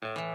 Uh...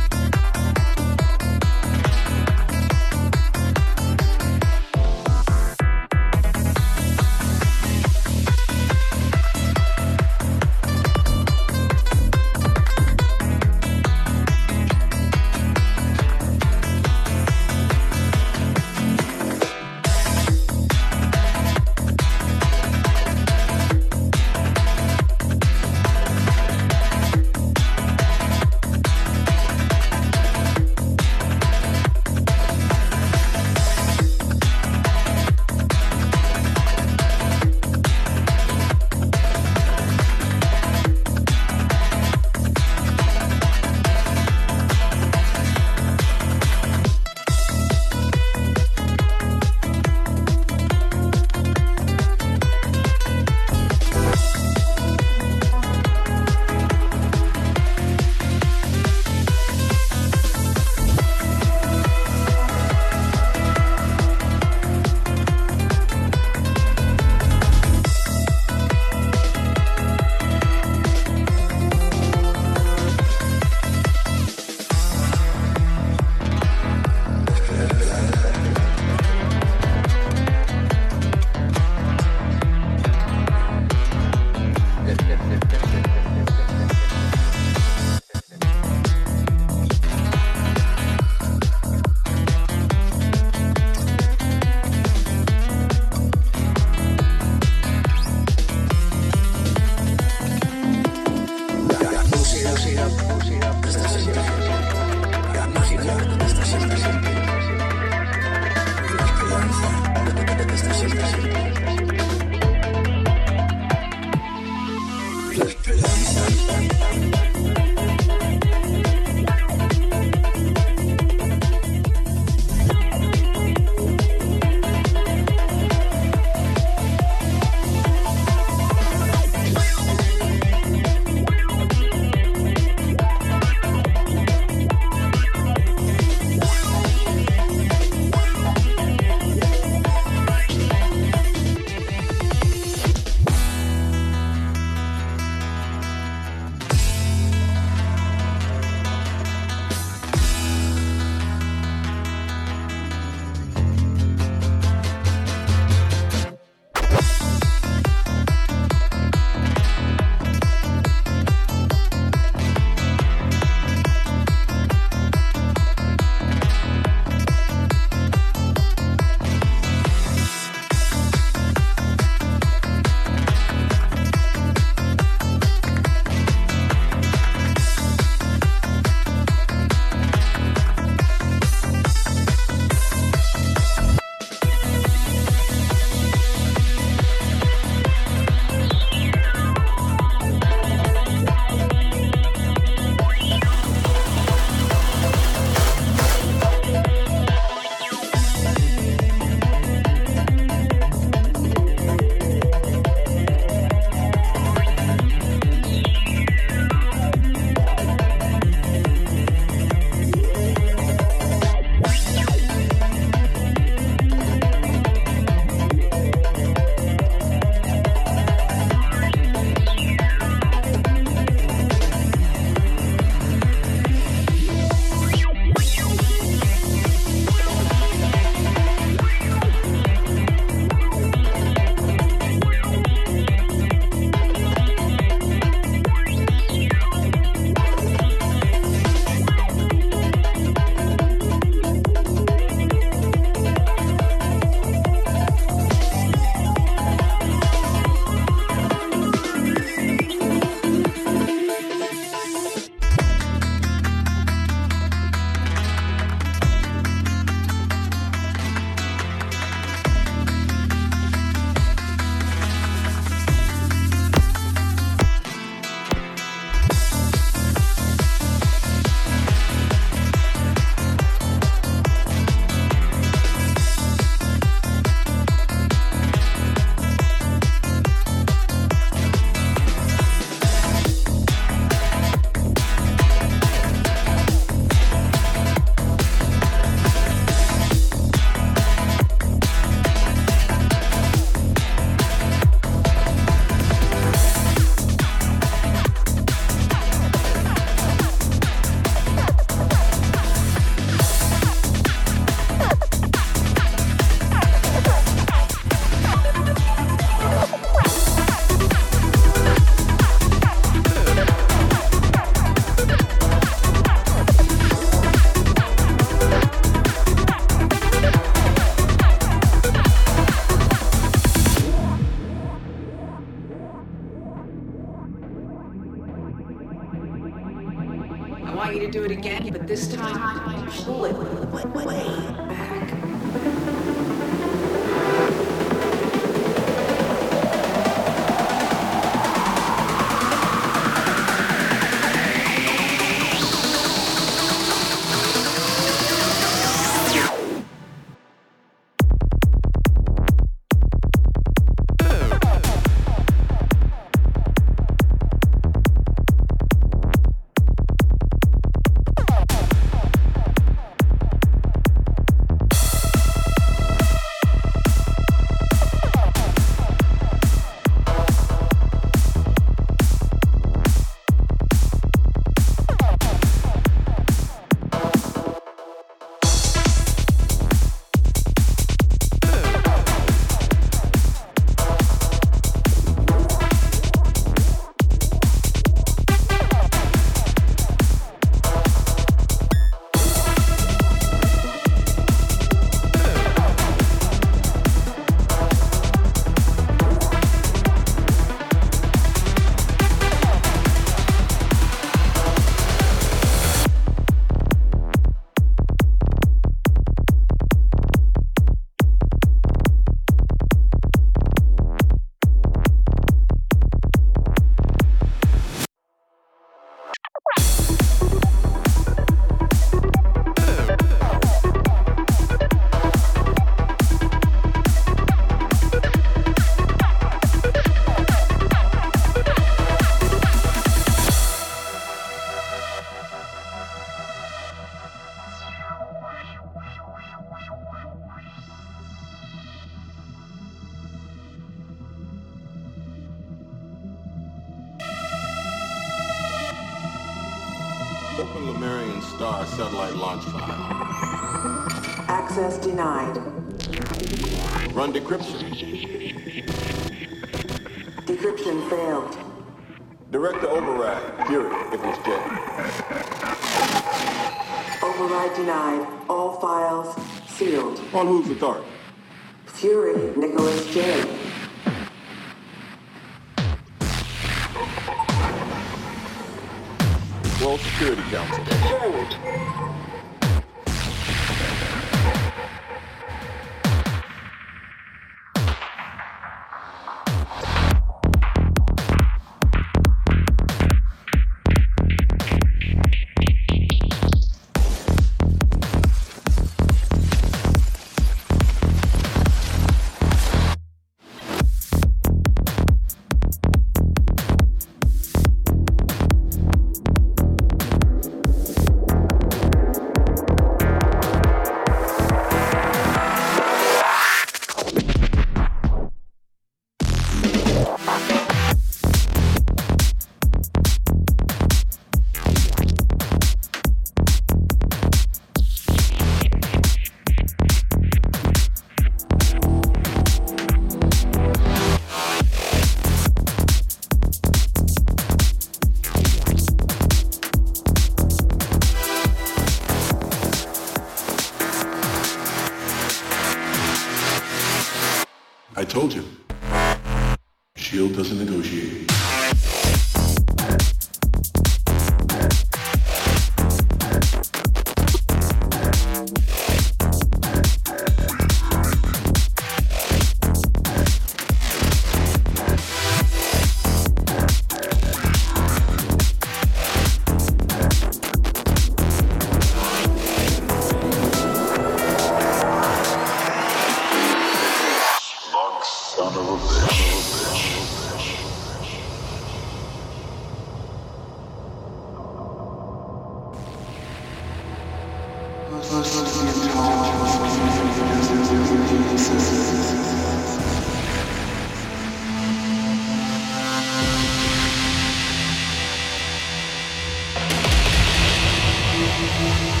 Thank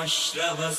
واشرب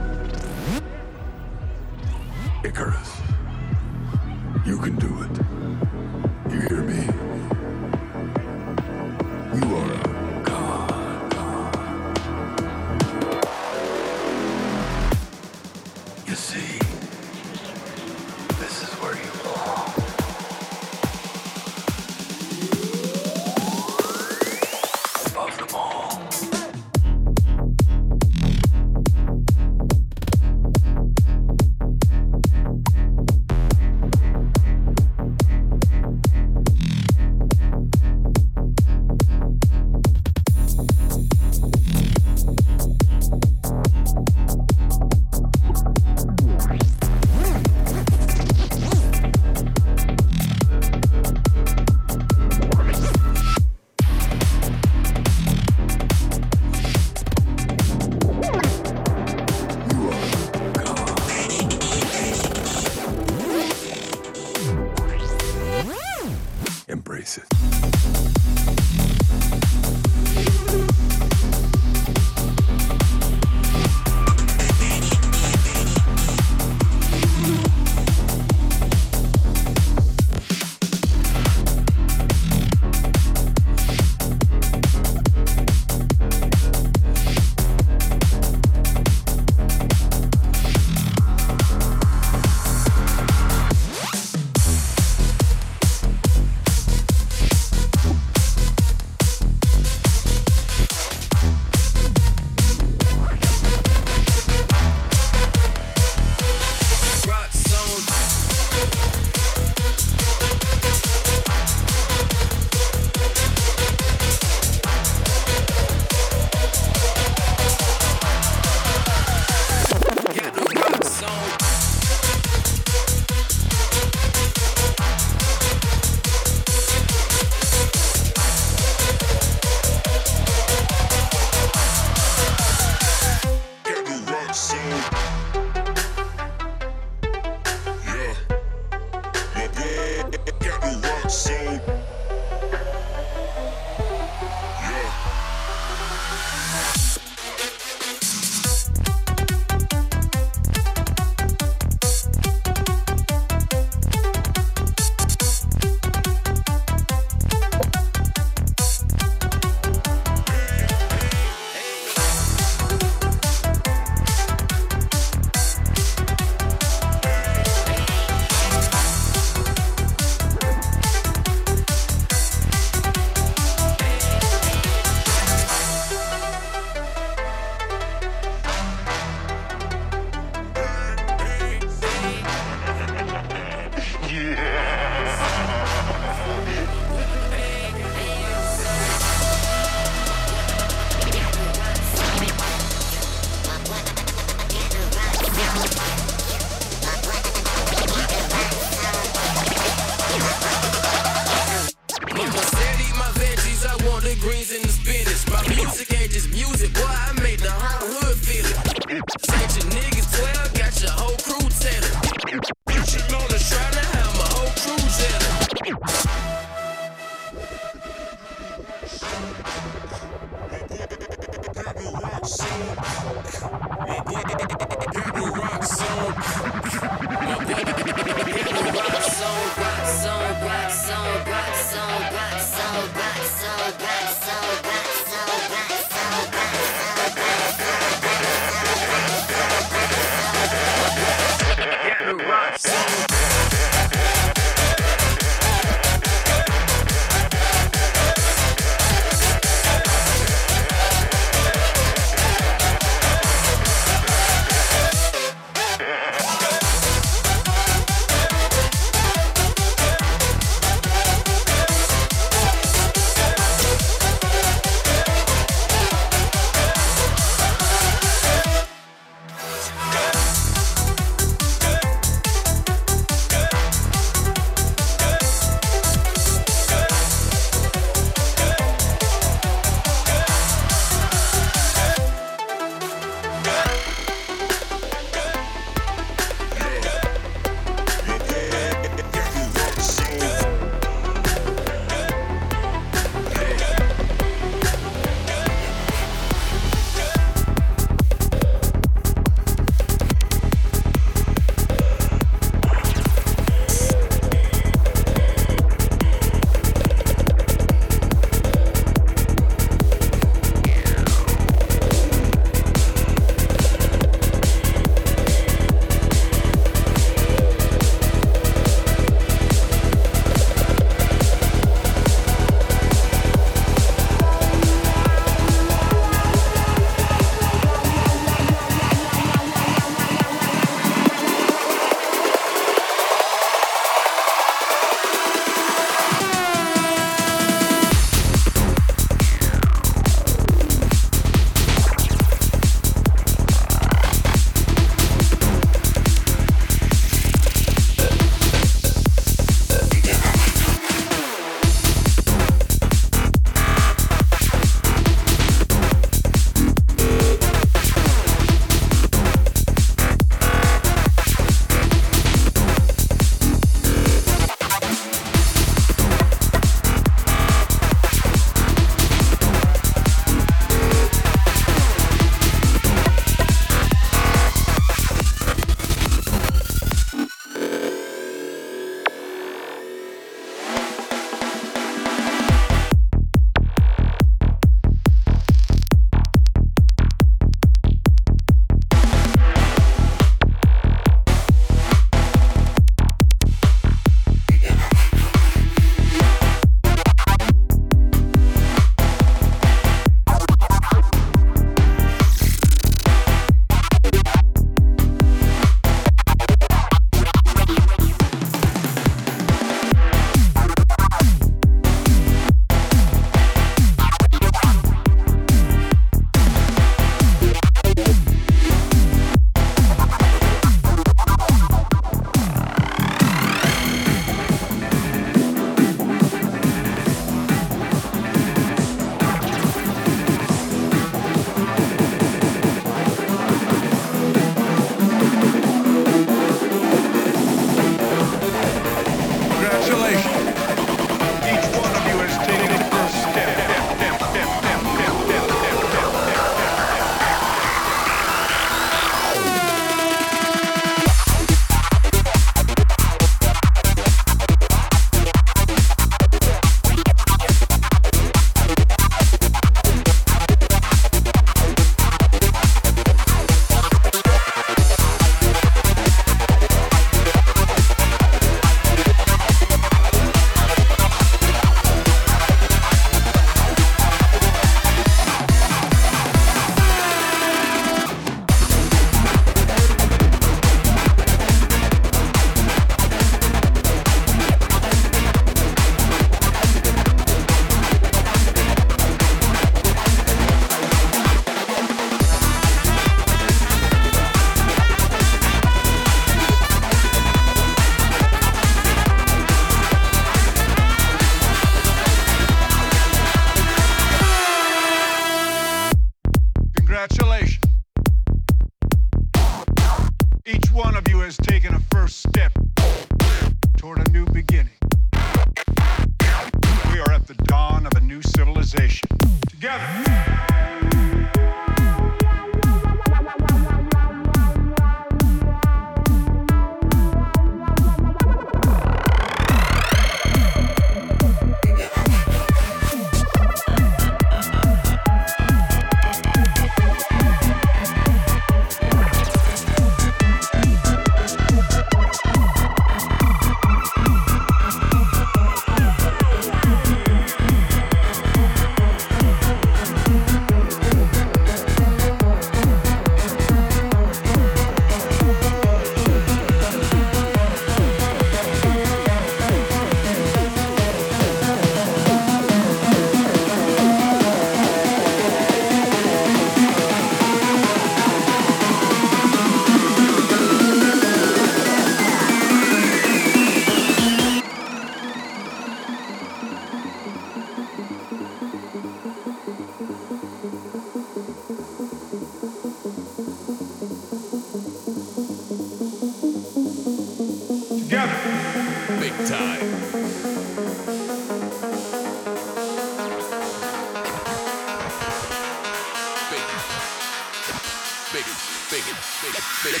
Big, big, big, big,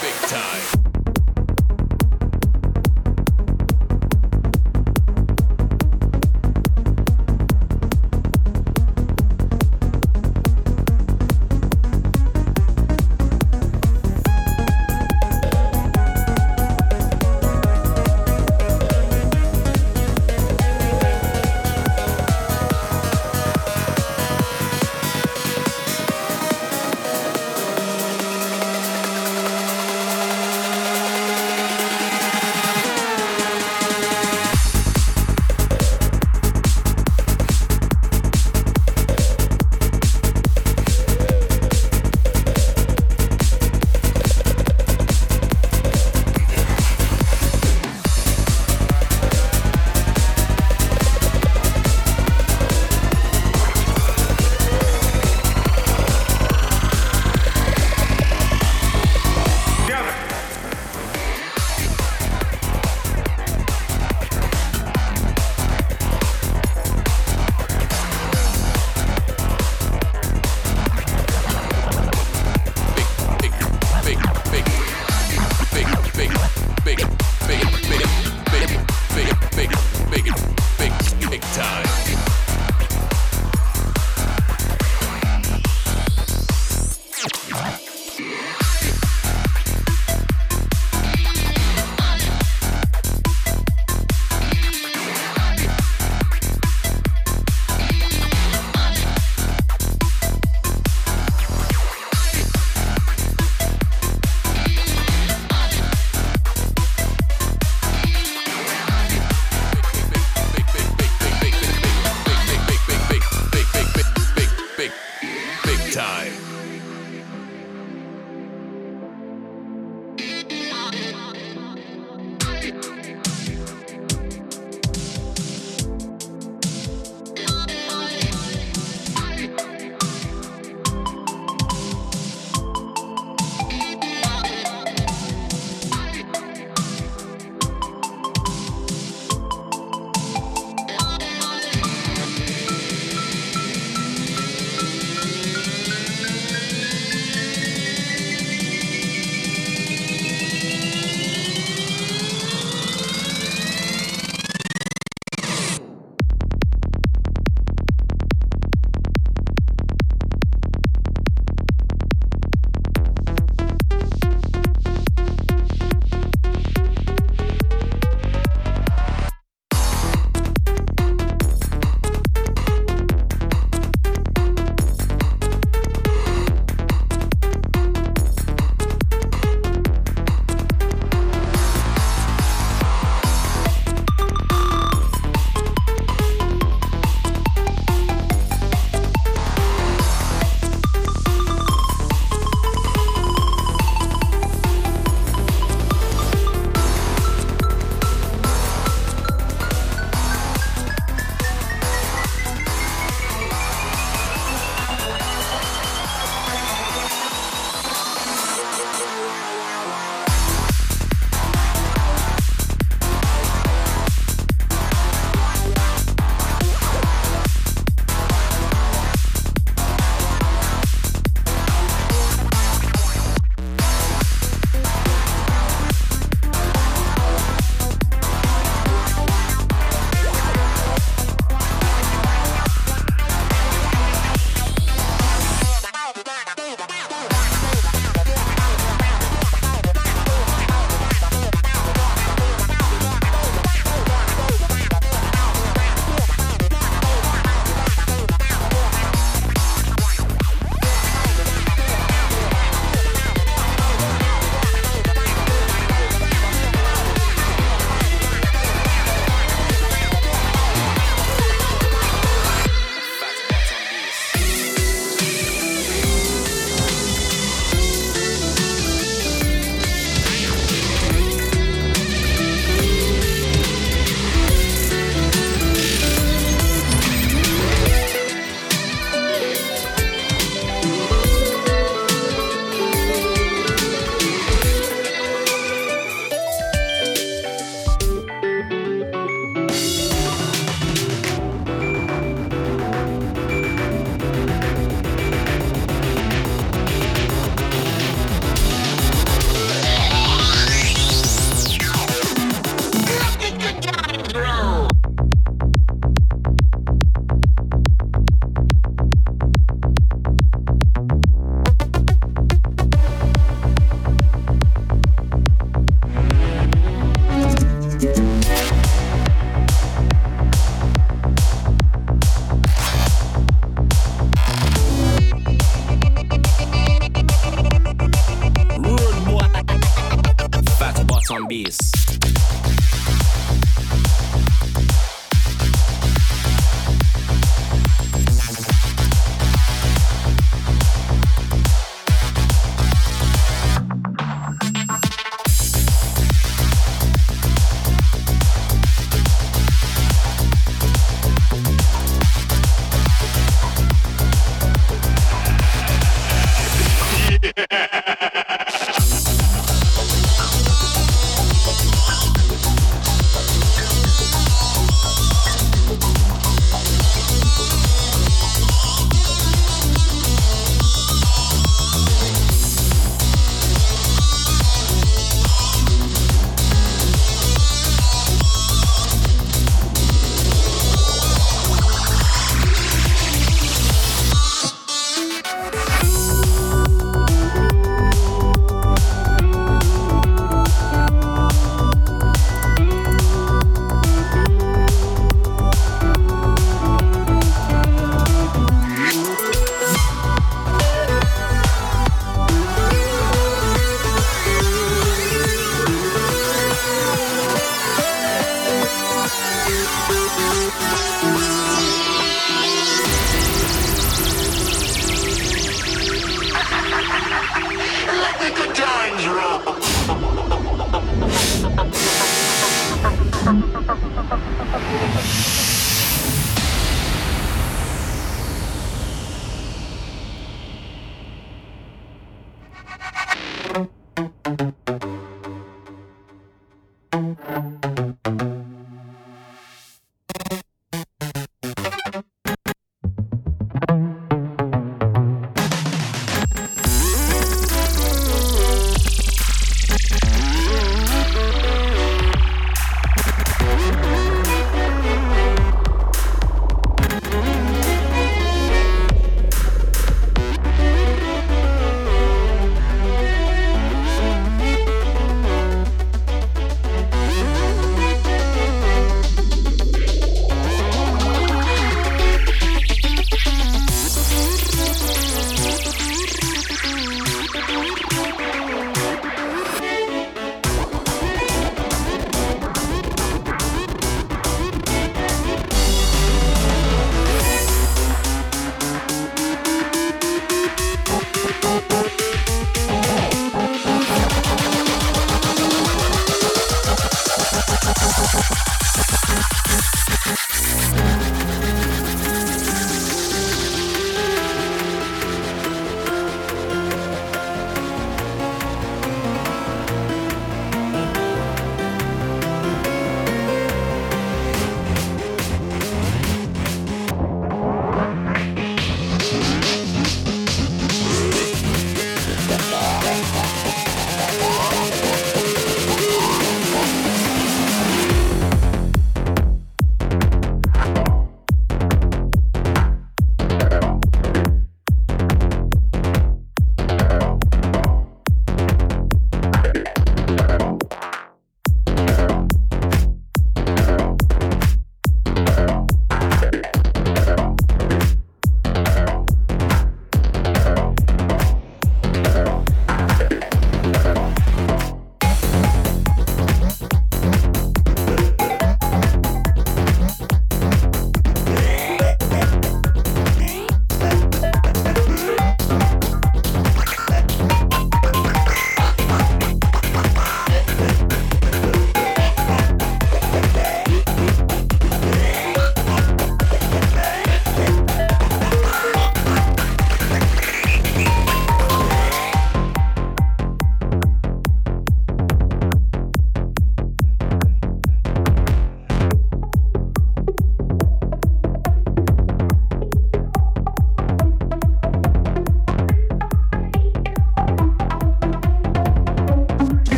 big, time.